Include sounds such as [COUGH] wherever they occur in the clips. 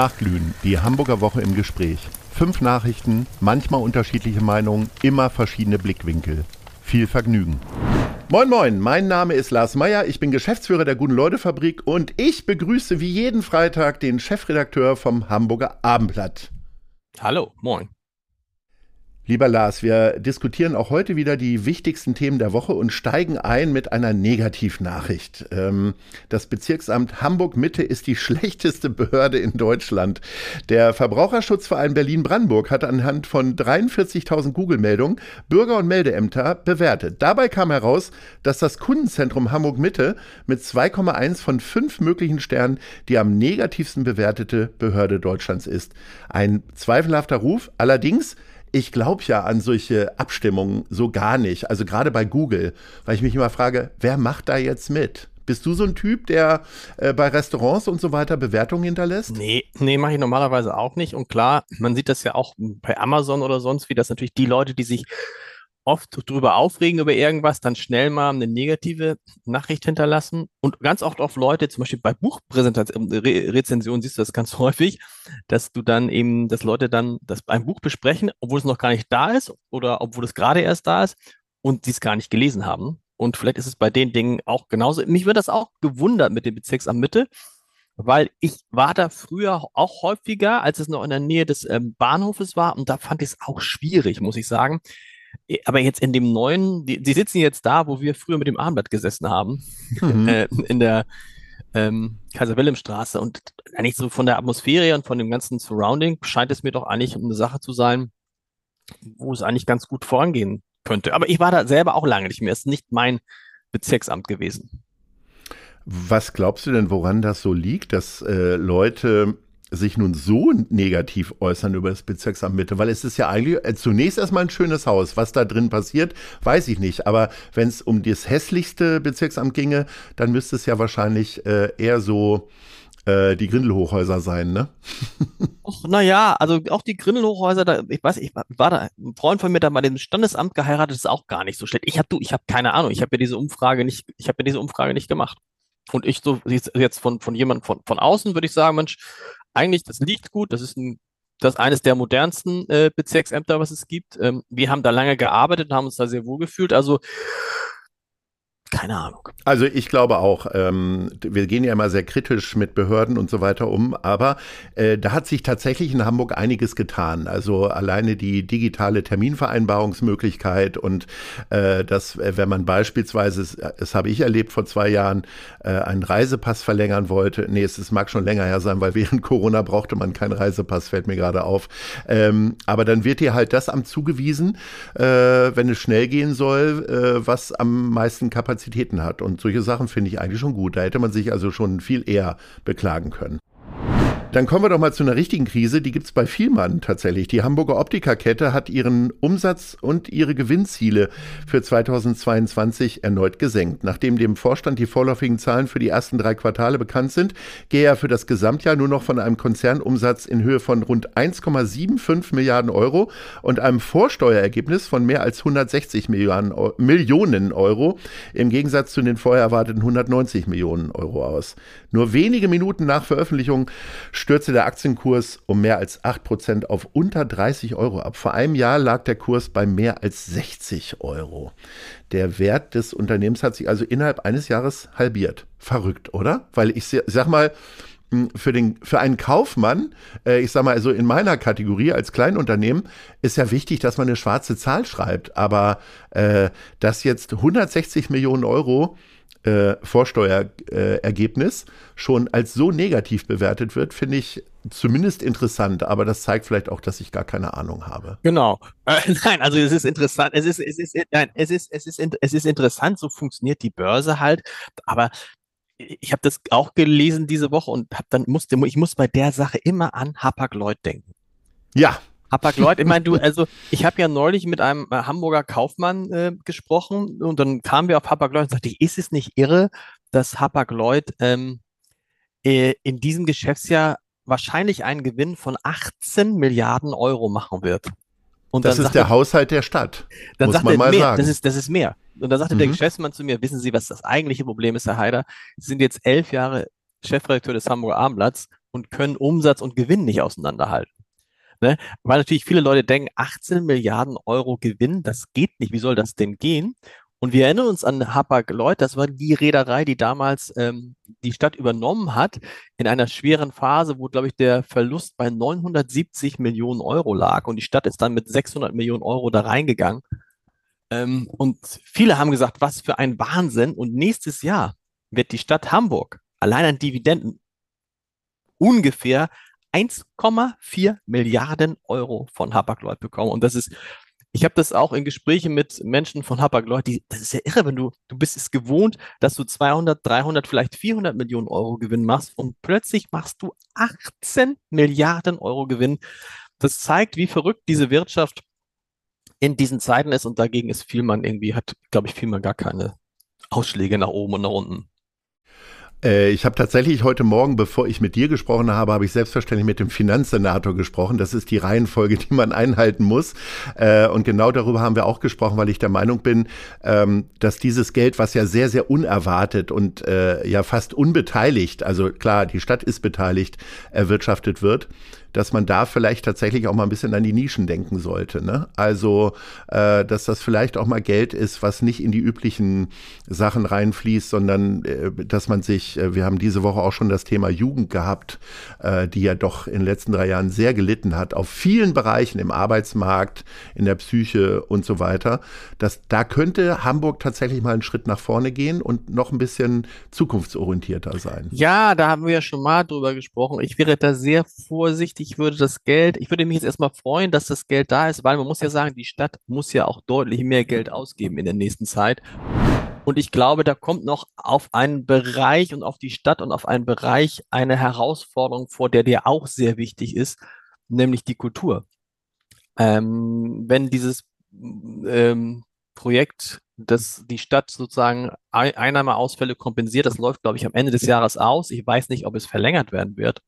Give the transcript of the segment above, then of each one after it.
Nachglühen, die Hamburger Woche im Gespräch. Fünf Nachrichten, manchmal unterschiedliche Meinungen, immer verschiedene Blickwinkel. Viel Vergnügen. Moin Moin, mein Name ist Lars Meyer, ich bin Geschäftsführer der Guten Leute Fabrik und ich begrüße wie jeden Freitag den Chefredakteur vom Hamburger Abendblatt. Hallo, moin. Lieber Lars, wir diskutieren auch heute wieder die wichtigsten Themen der Woche und steigen ein mit einer Negativnachricht. Ähm, das Bezirksamt Hamburg-Mitte ist die [LAUGHS] schlechteste Behörde in Deutschland. Der Verbraucherschutzverein Berlin-Brandenburg hat anhand von 43.000 Google-Meldungen Bürger- und Meldeämter bewertet. Dabei kam heraus, dass das Kundenzentrum Hamburg-Mitte mit 2,1 von 5 möglichen Sternen die am negativsten bewertete Behörde Deutschlands ist. Ein zweifelhafter Ruf, allerdings ich glaube ja an solche Abstimmungen so gar nicht. Also gerade bei Google, weil ich mich immer frage, wer macht da jetzt mit? Bist du so ein Typ, der äh, bei Restaurants und so weiter Bewertungen hinterlässt? Nee, nee, mache ich normalerweise auch nicht. Und klar, man sieht das ja auch bei Amazon oder sonst wie, dass natürlich die Leute, die sich oft drüber aufregen über irgendwas, dann schnell mal eine negative Nachricht hinterlassen. Und ganz oft auf Leute, zum Beispiel bei Buchpräsentationen, Re Rezensionen siehst du das ganz [LAUGHS] häufig, dass du dann eben, dass Leute dann das ein Buch besprechen, obwohl es noch gar nicht da ist oder obwohl es gerade erst da ist und sie es gar nicht gelesen haben. Und vielleicht ist es bei den Dingen auch genauso. Mich wird das auch gewundert mit dem Bezirksamt Mitte, weil ich war da früher auch häufiger, als es noch in der Nähe des ähm, Bahnhofes war und da fand ich es auch schwierig, muss ich sagen aber jetzt in dem neuen, die, die sitzen jetzt da, wo wir früher mit dem Armblatt gesessen haben, mhm. äh, in der ähm, Kaiser-Wilhelm-Straße. Und eigentlich so von der Atmosphäre und von dem ganzen Surrounding scheint es mir doch eigentlich eine Sache zu sein, wo es eigentlich ganz gut vorangehen könnte. Aber ich war da selber auch lange nicht mehr. Es ist nicht mein Bezirksamt gewesen. Was glaubst du denn, woran das so liegt, dass äh, Leute sich nun so negativ äußern über das Bezirksamt Mitte, weil es ist ja eigentlich äh, zunächst erstmal ein schönes Haus. Was da drin passiert, weiß ich nicht. Aber wenn es um das hässlichste Bezirksamt ginge, dann müsste es ja wahrscheinlich äh, eher so äh, die Grindelhochhäuser sein, ne? [LAUGHS] Och, naja, also auch die Grindelhochhäuser, da, ich weiß, ich war da, ein Freund von mir, der bei dem Standesamt geheiratet, ist auch gar nicht so schlecht. Ich habe du, ich habe keine Ahnung, ich habe ja diese Umfrage nicht, ich habe ja diese Umfrage nicht gemacht. Und ich so jetzt von, von jemandem von, von außen würde ich sagen, Mensch, eigentlich, das liegt gut, das ist ein das ist eines der modernsten äh, Bezirksämter, was es gibt. Ähm, wir haben da lange gearbeitet haben uns da sehr wohl gefühlt. Also keine Ahnung. Also ich glaube auch, ähm, wir gehen ja immer sehr kritisch mit Behörden und so weiter um, aber äh, da hat sich tatsächlich in Hamburg einiges getan. Also alleine die digitale Terminvereinbarungsmöglichkeit und äh, dass, äh, wenn man beispielsweise, das habe ich erlebt vor zwei Jahren, äh, einen Reisepass verlängern wollte. Nee, es, es mag schon länger her sein, weil während Corona brauchte man keinen Reisepass, fällt mir gerade auf. Ähm, aber dann wird dir halt das Amt zugewiesen, äh, wenn es schnell gehen soll, äh, was am meisten Kapazität Kapazitäten hat. Und solche Sachen finde ich eigentlich schon gut. Da hätte man sich also schon viel eher beklagen können. Dann kommen wir doch mal zu einer richtigen Krise. Die gibt es bei Vielmann tatsächlich. Die Hamburger Optikerkette hat ihren Umsatz und ihre Gewinnziele für 2022 erneut gesenkt. Nachdem dem Vorstand die vorläufigen Zahlen für die ersten drei Quartale bekannt sind, gehe er für das Gesamtjahr nur noch von einem Konzernumsatz in Höhe von rund 1,75 Milliarden Euro und einem Vorsteuerergebnis von mehr als 160 Milliarden, Millionen Euro im Gegensatz zu den vorher erwarteten 190 Millionen Euro aus. Nur wenige Minuten nach Veröffentlichung stürzte der Aktienkurs um mehr als 8% auf unter 30 Euro ab. Vor einem Jahr lag der Kurs bei mehr als 60 Euro. Der Wert des Unternehmens hat sich also innerhalb eines Jahres halbiert. Verrückt, oder? Weil ich sag mal, hm, für, den, für einen Kaufmann, äh, ich sag mal, also in meiner Kategorie als Kleinunternehmen, ist ja wichtig, dass man eine schwarze Zahl schreibt. Aber äh, dass jetzt 160 Millionen Euro äh, Vorsteuerergebnis schon als so negativ bewertet wird, finde ich zumindest interessant, aber das zeigt vielleicht auch, dass ich gar keine Ahnung habe. Genau. Äh, [LAUGHS] nein, also es ist interessant, es ist, es ist, nein, es ist, es ist, es ist interessant, so funktioniert die Börse halt, aber ich habe das auch gelesen diese Woche und habe dann musste, ich muss bei der Sache immer an Hapag-Lloyd denken. Ja, Hapag-Lloyd, ich meine, du, also ich habe ja neulich mit einem äh, Hamburger Kaufmann äh, gesprochen und dann kamen wir auf Hapag-Lloyd und sagte, ist es nicht irre, dass Hapag-Lloyd ähm, äh, in diesem Geschäftsjahr wahrscheinlich einen Gewinn von 18 Milliarden Euro machen wird? Und das ist der Haushalt der Stadt. Dann muss man mal mehr, sagen. Das ist, das ist mehr. Und dann sagte mhm. der Geschäftsmann zu mir, wissen Sie, was das eigentliche Problem ist, Herr Haider? Sie sind jetzt elf Jahre Chefredakteur des Hamburger Abendblatts und können Umsatz und Gewinn nicht auseinanderhalten. Ne? Weil natürlich viele Leute denken, 18 Milliarden Euro Gewinn, das geht nicht. Wie soll das denn gehen? Und wir erinnern uns an Hapag-Lloyd, das war die Reederei, die damals ähm, die Stadt übernommen hat, in einer schweren Phase, wo, glaube ich, der Verlust bei 970 Millionen Euro lag und die Stadt ist dann mit 600 Millionen Euro da reingegangen. Ähm, und viele haben gesagt, was für ein Wahnsinn. Und nächstes Jahr wird die Stadt Hamburg allein an Dividenden ungefähr 1,4 Milliarden Euro von Hapag-Lloyd bekommen. Und das ist ich habe das auch in Gesprächen mit Menschen von Hapag-Lloyd, die, das ist ja irre, wenn du, du bist es gewohnt, dass du 200, 300, vielleicht 400 Millionen Euro Gewinn machst und plötzlich machst du 18 Milliarden Euro Gewinn. Das zeigt, wie verrückt diese Wirtschaft in diesen Zeiten ist und dagegen ist Vielmann irgendwie, hat, glaube ich, Vielmann gar keine Ausschläge nach oben und nach unten. Äh, ich habe tatsächlich heute Morgen, bevor ich mit dir gesprochen habe, habe ich selbstverständlich mit dem Finanzsenator gesprochen. Das ist die Reihenfolge, [LAUGHS] die man einhalten muss. Äh, und genau darüber haben wir auch gesprochen, weil ich der Meinung bin, ähm, dass dieses Geld, was ja sehr, sehr unerwartet und äh, ja fast unbeteiligt, also klar, die Stadt ist beteiligt, erwirtschaftet wird, dass man da vielleicht tatsächlich auch mal ein bisschen an die Nischen denken sollte. Ne? Also, äh, dass das vielleicht auch mal Geld ist, was nicht in die üblichen Sachen reinfließt, sondern äh, dass man sich, äh, wir haben diese Woche auch schon das Thema Jugend gehabt, äh, die ja doch in den letzten drei Jahren sehr gelitten hat, auf vielen Bereichen im Arbeitsmarkt, in der Psyche und so weiter. Dass, da könnte Hamburg tatsächlich mal einen Schritt nach vorne gehen und noch ein bisschen zukunftsorientierter sein. Ja, da haben wir ja schon mal drüber gesprochen. Ich wäre da sehr vorsichtig ich würde das Geld, ich würde mich jetzt erstmal freuen, dass das Geld da ist, weil man muss ja sagen, die Stadt muss ja auch deutlich mehr Geld ausgeben in der nächsten Zeit. Und ich glaube, da kommt noch auf einen Bereich und auf die Stadt und auf einen Bereich eine Herausforderung vor, der dir auch sehr wichtig ist, nämlich die Kultur. Ähm, wenn dieses ähm, Projekt, das die Stadt sozusagen Einnahmeausfälle kompensiert, das läuft, glaube ich, am Ende des Jahres aus. Ich weiß nicht, ob es verlängert werden wird.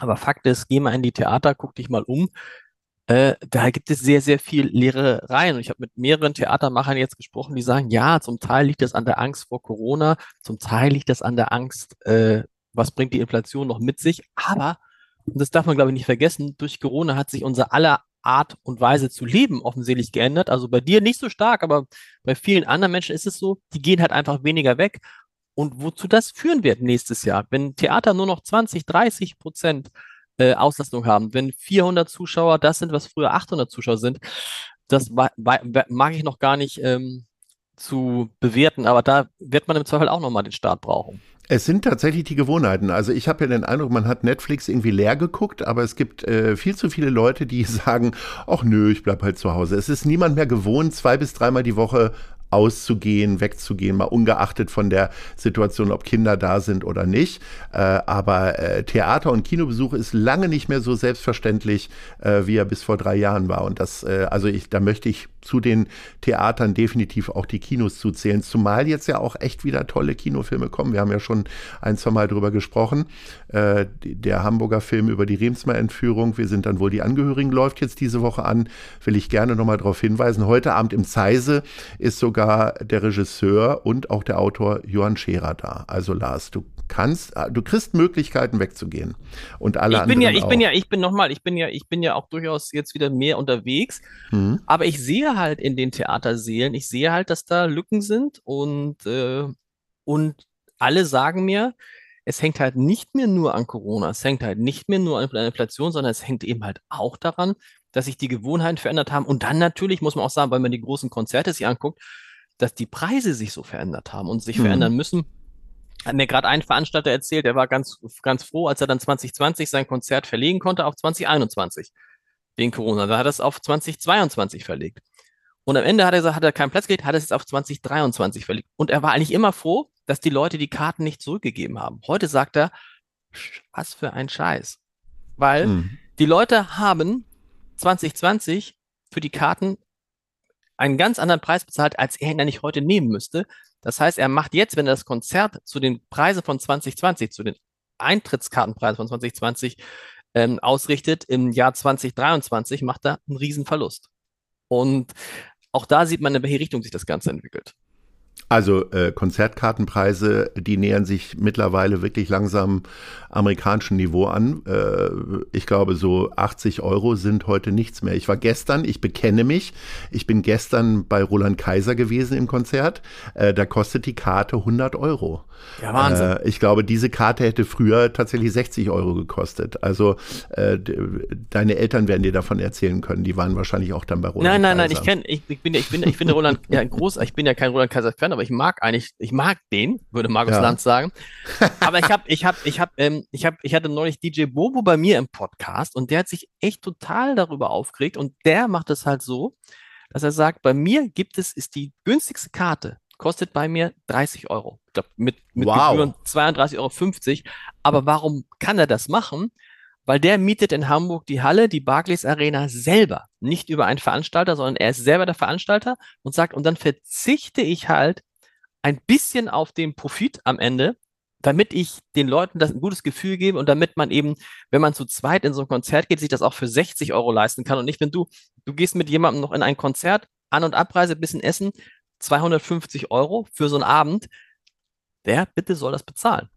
Aber Fakt ist, geh mal in die Theater, guck dich mal um. Äh, da gibt es sehr, sehr viel leere Reihen. Und ich habe mit mehreren Theatermachern jetzt gesprochen, die sagen, ja, zum Teil liegt das an der Angst vor Corona, zum Teil liegt das an der Angst, äh, was bringt die Inflation noch mit sich. Aber, und das darf man, glaube ich, nicht vergessen, durch Corona hat sich unser aller Art und Weise zu leben offensichtlich geändert. Also bei dir nicht so stark, aber bei vielen anderen Menschen ist es so, die gehen halt einfach weniger weg und wozu das führen wird nächstes Jahr. Wenn Theater nur noch 20, 30 Prozent äh, Auslastung haben, wenn 400 Zuschauer das sind, was früher 800 Zuschauer sind, das mag ich noch gar nicht ähm, zu bewerten, aber da wird man im Zweifel auch nochmal den Start brauchen. Es sind tatsächlich die Gewohnheiten. Also ich habe ja den Eindruck, man hat Netflix irgendwie leer geguckt, aber es gibt äh, viel zu viele Leute, die [LAUGHS] sagen, ach nö, ich bleib halt zu Hause. Es ist niemand mehr gewohnt, zwei bis dreimal die Woche auszugehen, wegzugehen, mal ungeachtet von der Situation, ob Kinder da sind oder nicht. Äh, aber äh, Theater- und Kinobesuch ist lange nicht mehr so selbstverständlich, äh, wie er bis vor drei Jahren war. Und das, äh, also ich, da möchte ich zu den Theatern definitiv auch die Kinos zuzählen. Zumal jetzt ja auch echt wieder tolle Kinofilme kommen. Wir haben ja schon ein, zwei Mal drüber gesprochen. Äh, der Hamburger Film über die Remsmar-Entführung, wir sind dann wohl die Angehörigen, läuft jetzt diese Woche an. Will ich gerne nochmal darauf hinweisen. Heute Abend im Zeise ist sogar der Regisseur und auch der Autor Johann Scherer da. Also Lars, du kannst, du kriegst Möglichkeiten wegzugehen. Und alle ich bin ja, ich auch. bin ja, ich bin nochmal, ich bin ja, ich bin ja auch durchaus jetzt wieder mehr unterwegs. Mhm. Aber ich sehe halt in den Theaterseelen, ich sehe halt, dass da Lücken sind und, äh, und alle sagen mir, es hängt halt nicht mehr nur an Corona, es hängt halt nicht mehr nur an der Inflation, sondern es hängt eben halt auch daran, dass sich die Gewohnheiten verändert haben. Und dann natürlich muss man auch sagen, weil man die großen Konzerte sich anguckt, dass die Preise sich so verändert haben und sich mhm. verändern müssen. Hat mir gerade ein Veranstalter erzählt, der war ganz, ganz froh, als er dann 2020 sein Konzert verlegen konnte auf 2021 wegen Corona. Da hat er es auf 2022 verlegt. Und am Ende hat er gesagt, hat er keinen Platz gekriegt, hat er es auf 2023 verlegt. Und er war eigentlich immer froh, dass die Leute die Karten nicht zurückgegeben haben. Heute sagt er, was für ein Scheiß. Weil hm. die Leute haben 2020 für die Karten einen ganz anderen Preis bezahlt, als er ihn eigentlich heute nehmen müsste. Das heißt, er macht jetzt, wenn er das Konzert zu den Preisen von 2020, zu den Eintrittskartenpreisen von 2020 ähm, ausrichtet, im Jahr 2023 macht er einen Riesenverlust. Und auch da sieht man, in welche Richtung sich das Ganze entwickelt. Also äh, Konzertkartenpreise, die nähern sich mittlerweile wirklich langsam amerikanischen Niveau an. Äh, ich glaube, so 80 Euro sind heute nichts mehr. Ich war gestern, ich bekenne mich, ich bin gestern bei Roland Kaiser gewesen im Konzert. Äh, da kostet die Karte 100 Euro. Ja, Wahnsinn. Äh, ich glaube, diese Karte hätte früher tatsächlich 60 Euro gekostet. Also äh, deine Eltern werden dir davon erzählen können. Die waren wahrscheinlich auch dann bei Roland Nein, nein, Kaiser. nein, ich kenne, ich, ich bin, ich bin, ich finde Roland ja groß, ich bin ja kein Roland Kaiser Fan, aber ich mag eigentlich, ich mag den, würde Markus ja. Lanz sagen. [LAUGHS] Aber ich habe, ich habe, ich habe, ähm, ich habe, ich hatte neulich DJ Bobo bei mir im Podcast und der hat sich echt total darüber aufgeregt und der macht es halt so, dass er sagt, bei mir gibt es, ist die günstigste Karte, kostet bei mir 30 Euro. Ich glaube, mit, mit wow. Gebühren 32,50 Euro. Aber warum kann er das machen? Weil der mietet in Hamburg die Halle, die Barclays Arena selber. Nicht über einen Veranstalter, sondern er ist selber der Veranstalter und sagt, und dann verzichte ich halt ein bisschen auf den Profit am Ende, damit ich den Leuten das ein gutes Gefühl gebe und damit man eben, wenn man zu zweit in so ein Konzert geht, sich das auch für 60 Euro leisten kann und nicht, wenn du, du gehst mit jemandem noch in ein Konzert, An- und Abreise, bisschen Essen, 250 Euro für so einen Abend, der bitte soll das bezahlen.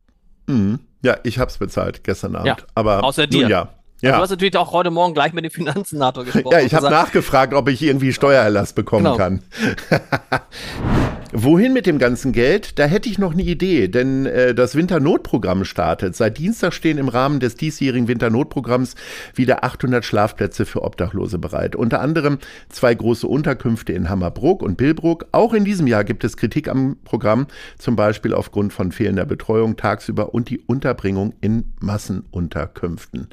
Mhm. Ja, ich habe es bezahlt gestern Abend. Ja, aber außer dir. ja. Ja. Du hast natürlich auch heute Morgen gleich mit dem Finanzsenator gesprochen. Ja, ich habe nachgefragt, ob ich irgendwie Steuererlass bekommen genau. kann. [LAUGHS] Wohin mit dem ganzen Geld? Da hätte ich noch eine Idee, denn äh, das Winternotprogramm startet. Seit Dienstag stehen im Rahmen des diesjährigen Winternotprogramms wieder 800 Schlafplätze für Obdachlose bereit. Unter anderem zwei große Unterkünfte in Hammerbrook und Billbrook. Auch in diesem Jahr gibt es Kritik am Programm, zum Beispiel aufgrund von fehlender Betreuung tagsüber und die Unterbringung in Massenunterkünften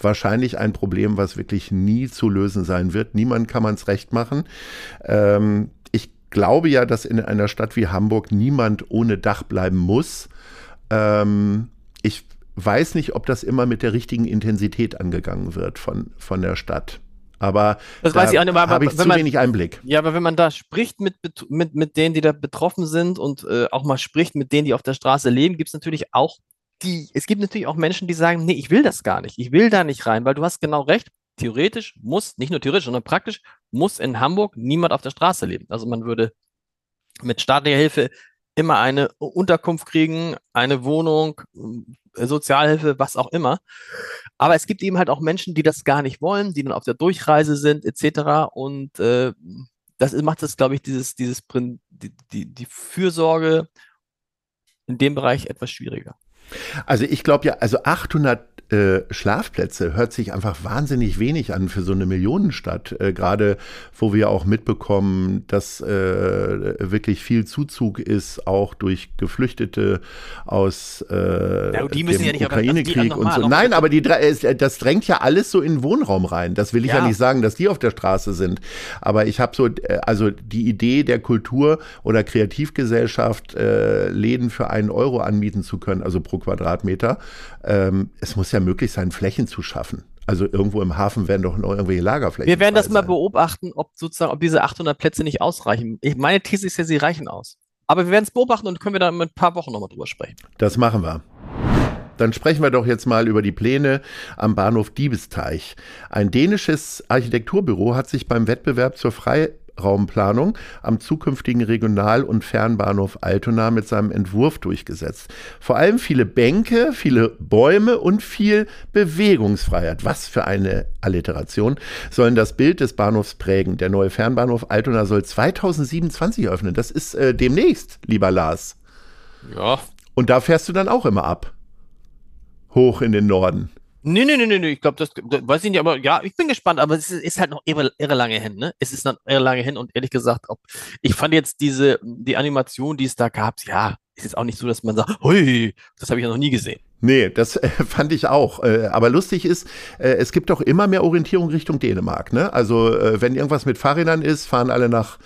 wahrscheinlich ein Problem, was wirklich nie zu lösen sein wird. Niemand kann man es recht machen. Ähm, glaube ja, dass in einer Stadt wie Hamburg niemand ohne Dach bleiben muss. Ähm, ich weiß nicht, ob das immer mit der richtigen Intensität angegangen wird von, von der Stadt. Aber das da habe ich zu man, wenig Einblick. Ja, aber wenn man da spricht mit, mit, mit denen, die da betroffen sind und äh, auch mal spricht mit denen, die auf der Straße leben, gibt es natürlich auch die, es gibt natürlich auch Menschen, die sagen, nee, ich will das gar nicht, ich will da nicht rein, weil du hast genau recht, theoretisch muss, nicht nur theoretisch, sondern praktisch, muss in Hamburg niemand auf der Straße leben. Also man würde mit staatlicher Hilfe immer eine Unterkunft kriegen, eine Wohnung, äh, Sozialhilfe, was auch immer. Aber es gibt eben halt auch Menschen, die das gar nicht wollen, die dann auf der Durchreise sind, etc. Und äh, das macht es, glaube ich, dieses, dieses die, die, die Fürsorge in dem Bereich etwas schwieriger. Also ich glaube ja, also 800 äh, Schlafplätze hört sich einfach wahnsinnig wenig an für so eine Millionenstadt. Äh, Gerade wo wir auch mitbekommen, dass äh, wirklich viel Zuzug ist, auch durch Geflüchtete aus äh, ja, dem ja Ukraine-Krieg und so. Nein, aber die, das drängt ja alles so in den Wohnraum rein. Das will ich ja, ja nicht sagen, dass die auf der Straße sind. Aber ich habe so, äh, also die Idee der Kultur- oder Kreativgesellschaft, äh, Läden für einen Euro anmieten zu können, also pro Quadratmeter. Ähm, es muss ja möglich sein, Flächen zu schaffen. Also irgendwo im Hafen werden doch noch irgendwelche Lagerflächen. Wir werden das mal beobachten, ob sozusagen, ob diese 800 Plätze nicht ausreichen. Ich, meine These ist ja, sie reichen aus. Aber wir werden es beobachten und können wir dann in ein paar Wochen nochmal drüber sprechen. Das machen wir. Dann sprechen wir doch jetzt mal über die Pläne am Bahnhof Diebesteich. Ein dänisches Architekturbüro hat sich beim Wettbewerb zur Frei Raumplanung am zukünftigen Regional- und Fernbahnhof Altona mit seinem Entwurf durchgesetzt. Vor allem viele Bänke, viele Bäume und viel Bewegungsfreiheit. Was für eine Alliteration sollen das Bild des Bahnhofs prägen. Der neue Fernbahnhof Altona soll 2027 öffnen. Das ist äh, demnächst, lieber Lars. Ja. Und da fährst du dann auch immer ab. Hoch in den Norden. Nee, nee, nee, nee, nee. ich glaube, das, das, weiß ich nicht, aber ja, ich bin gespannt, aber es ist, ist halt noch irre, irre, lange hin, ne? Es ist noch irre lange hin und ehrlich gesagt, ob, ich fand jetzt diese, die Animation, die es da gab, ja, ist jetzt auch nicht so, dass man sagt, hui, das habe ich ja noch nie gesehen. Nee, das äh, [LAUGHS] fand ich auch. Äh, aber lustig ist, äh, es gibt auch immer mehr Orientierung Richtung Dänemark. Ne? Also äh, wenn irgendwas mit Fahrrädern ist, fahren alle nach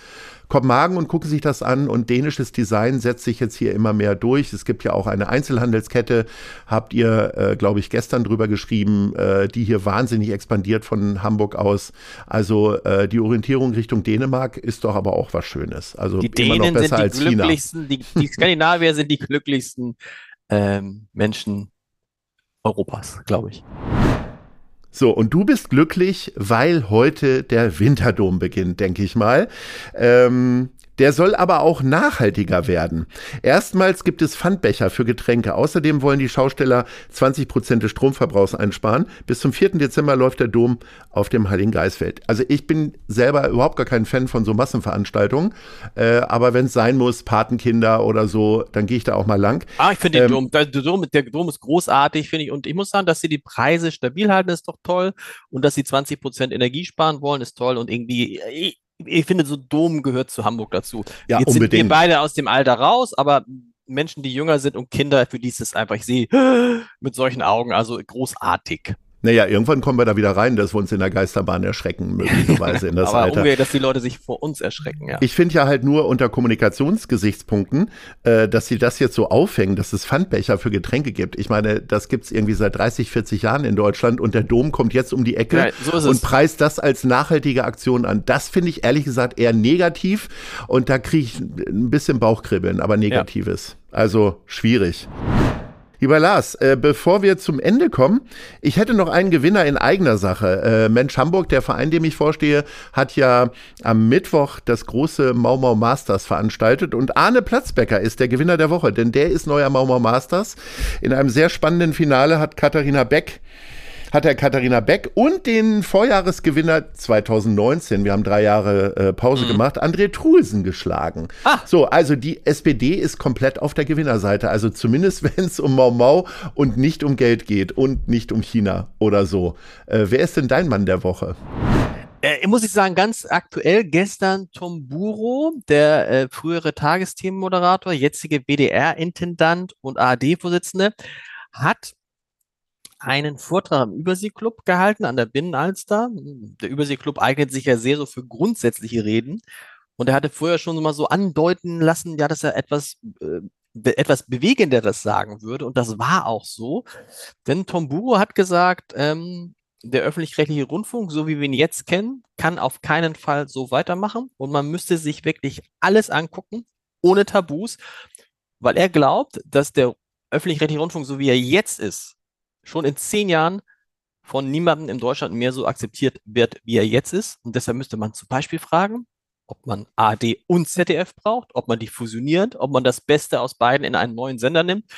Kopenhagen und gucken sich das an und dänisches Design setzt sich jetzt hier immer mehr durch. Es gibt ja auch eine Einzelhandelskette, habt ihr, äh, glaube ich, gestern drüber geschrieben, äh, die hier wahnsinnig expandiert von Hamburg aus. Also äh, die Orientierung Richtung Dänemark ist doch aber auch was Schönes. Also die Dänen immer noch besser sind die als glücklichsten, die, die [LAUGHS] Skandinavier sind die glücklichsten ähm, Menschen Europas, glaube ich. So, und du bist glücklich, weil heute der Winterdom beginnt, denke ich mal. Ähm, Der soll aber auch nachhaltiger werden. Erstmals gibt es Pfandbecher für Getränke. Außerdem wollen die Schausteller 20 Prozent des Stromverbrauchs einsparen. Bis zum 4. Dezember läuft der Dom auf dem Heiligen Geistfeld. Also ich bin selber überhaupt gar kein Fan von so Massenveranstaltungen. Äh, aber wenn es sein muss, Patenkinder oder so, dann gehe ich da auch mal lang. Ah, ich finde ähm, den Dom, der, Dom, der Dom ist großartig, finde ich. Und ich muss sagen, dass sie die Preise stabil halten, ist doch toll. Und dass sie 20 Prozent Energie sparen wollen, ist toll. Und irgendwie, ich, finde, so Dom gehört zu Hamburg dazu. Ja, Jetzt unbedingt. sind wir beide aus dem Alter raus, aber Menschen, die jünger sind und Kinder, für die ist es einfach, ich sehe [GASPS] mit solchen Augen, also großartig. Naja, irgendwann kommen wir da wieder rein, dass wir uns in der Geisterbahn erschrecken, möglicherweise in das [LAUGHS] Aber Alter. umgekehrt, dass die Leute sich vor uns erschrecken, ja. Ich finde ja halt nur unter Kommunikationsgesichtspunkten, äh, dass sie das jetzt so aufhängen, dass es Pfandbecher für Getränke gibt. Ich meine, das gibt's irgendwie seit 30, 40 Jahren in Deutschland und der Dom kommt jetzt um die Ecke Ja, so es. und preist das als nachhaltige Aktion an. Das finde ich ehrlich gesagt eher negativ und da kriege ich ein bisschen Bauchkribbeln, aber negatives. Also schwierig. Lieber Lars, äh, bevor wir zum Ende kommen, ich hätte noch einen Gewinner in eigener Sache. Äh, Mensch Hamburg, der Verein, dem ich vorstehe, hat ja am Mittwoch das große Mau Mau Masters veranstaltet und Arne Platzbecker ist der Gewinner der Woche, denn der ist neuer Mau Mau Masters. In einem sehr spannenden Finale hat Katharina Beck hat er Katharina Beck und den Vorjahresgewinner 2019, wir haben drei Jahre äh, Pause gemacht, André Trulsen geschlagen. Ah. So, also die SPD ist komplett auf der Gewinnerseite, also zumindest [LAUGHS] wenn es um Mau Mau und nicht um Geld geht und nicht um China oder so. Äh, wer ist denn dein Mann der Woche? Äh, muss ich sagen, ganz aktuell gestern Tom Buro, der äh, frühere Tagesthemenmoderator, jetzige WDR-Intendant und ARD-Vorsitzende, hat einen Vortrag im Überseeklub gehalten an der Binnenalster. Der Überseeklub eignet sich ja sehr so für grundsätzliche Reden. Und er hatte vorher schon mal so andeuten lassen, ja, dass er etwas, äh, be- etwas Bewegenderes sagen würde. Und das war auch so. Denn Tom Buro hat gesagt, ähm, der öffentlich-rechtliche Rundfunk, so wie wir ihn jetzt kennen, kann auf keinen Fall so weitermachen. Und man müsste sich wirklich alles angucken, ohne Tabus, weil er glaubt, dass der öffentlich-rechtliche Rundfunk, so wie er jetzt ist, schon in zehn Jahren von niemandem in Deutschland mehr so akzeptiert wird, wie er jetzt ist. Und deshalb müsste man zum Beispiel fragen, ob man ARD und ZDF braucht, ob man die fusioniert, ob man das Beste aus beiden in einen neuen Sender nimmt.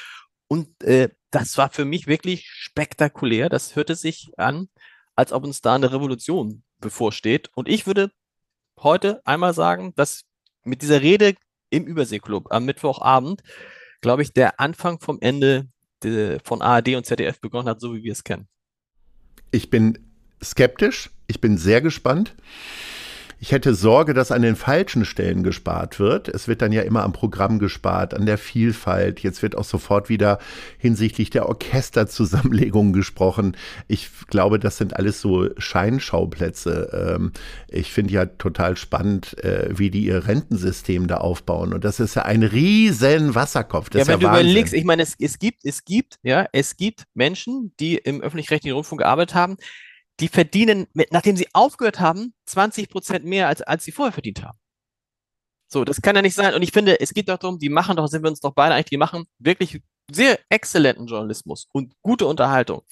Und äh, das war für mich wirklich spektakulär. Das hörte sich an, als ob uns da eine Revolution bevorsteht. Und ich würde heute einmal sagen, dass mit dieser Rede im Überseeklub am Mittwochabend, glaube ich, der Anfang vom Ende von ARD und ZDF begonnen hat, so wie wir es kennen. Ich bin skeptisch, ich bin sehr gespannt. Ich hätte Sorge, dass an den falschen Stellen gespart wird. Es wird dann ja immer am Programm gespart, an der Vielfalt. Jetzt wird auch sofort wieder hinsichtlich der Orchesterzusammenlegung gesprochen. Ich glaube, das sind alles so Scheinschauplätze. Ähm, Ich finde ja total spannend, äh, wie die ihr Rentensystem da aufbauen. Und das ist ja ein riesen Wasserkopf. Das Ja, wenn ja du Wahnsinn. überlegst, ich meine, es, es gibt, es gibt, ja, es gibt Menschen, die im öffentlich-rechtlichen Rundfunk gearbeitet haben, die verdienen, mit, nachdem sie aufgehört haben, 20 Prozent mehr, als, als sie vorher verdient haben. So, das kann ja nicht sein. Und ich finde, es geht doch darum, die machen doch, sind wir uns doch beide eigentlich, die machen wirklich sehr exzellenten Journalismus und gute Unterhaltung.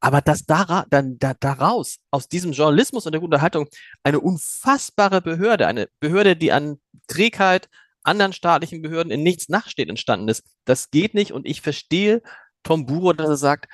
Aber dass dara, dann, da, daraus, aus diesem Journalismus und der guten Unterhaltung, eine unfassbare Behörde, eine Behörde, die an Trägheit anderen staatlichen Behörden in nichts nachsteht, entstanden ist, das geht nicht. Und ich verstehe Tom Buro, dass er sagt,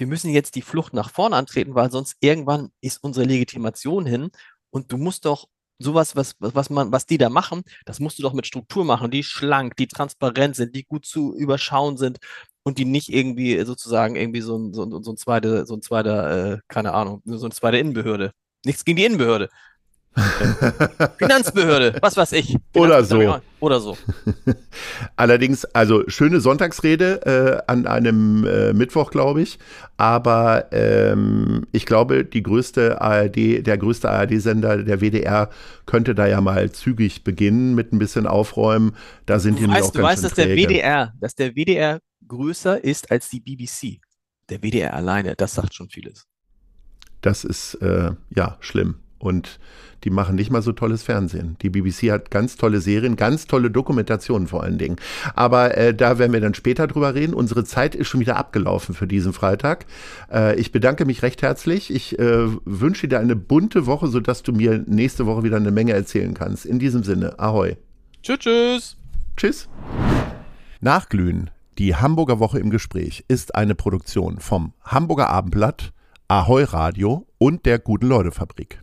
wir müssen jetzt die Flucht nach vorne antreten, weil sonst irgendwann ist unsere Legitimation hin. Und du musst doch sowas, was, was man, was die da machen, das musst du doch mit Struktur machen, die schlank, die transparent sind, die gut zu überschauen sind und die nicht irgendwie sozusagen irgendwie so ein, so ein, so ein zweiter, so ein zweiter, äh, keine Ahnung, so eine zweite Innenbehörde. Nichts gegen die Innenbehörde. Finanzbehörde, was weiß ich. Oder Finanzbehörde, Oder so. [LAUGHS] Allerdings, also schöne Sonntagsrede äh, an einem äh, Mittwoch, glaube ich. Aber ähm, ich glaube, die größte ARD, der größte ARD-Sender, der WDR, könnte da ja mal zügig beginnen mit ein bisschen Aufräumen. Da sind die nämlich auch weißt, du weißt, dass der. WDR, dass der WDR größer ist als die BBC. Der WDR alleine, das sagt schon vieles. Das ist äh, ja schlimm. Und die machen nicht mal so tolles Fernsehen. Die BBC hat ganz tolle Serien, ganz tolle Dokumentationen vor allen Dingen. Aber äh, da werden wir dann später drüber reden. Unsere Zeit ist schon wieder abgelaufen für diesen Freitag. Äh, ich bedanke mich recht herzlich. Ich äh, wünsche dir eine bunte Woche, sodass du mir nächste Woche wieder eine Menge erzählen kannst. In diesem Sinne, ahoi. Tschüss, tschüss. Tschüss. Nachglühen, die Hamburger Woche im Gespräch, ist eine Produktion vom Hamburger Abendblatt, Ahoi Radio und der Guten Leute Fabrik.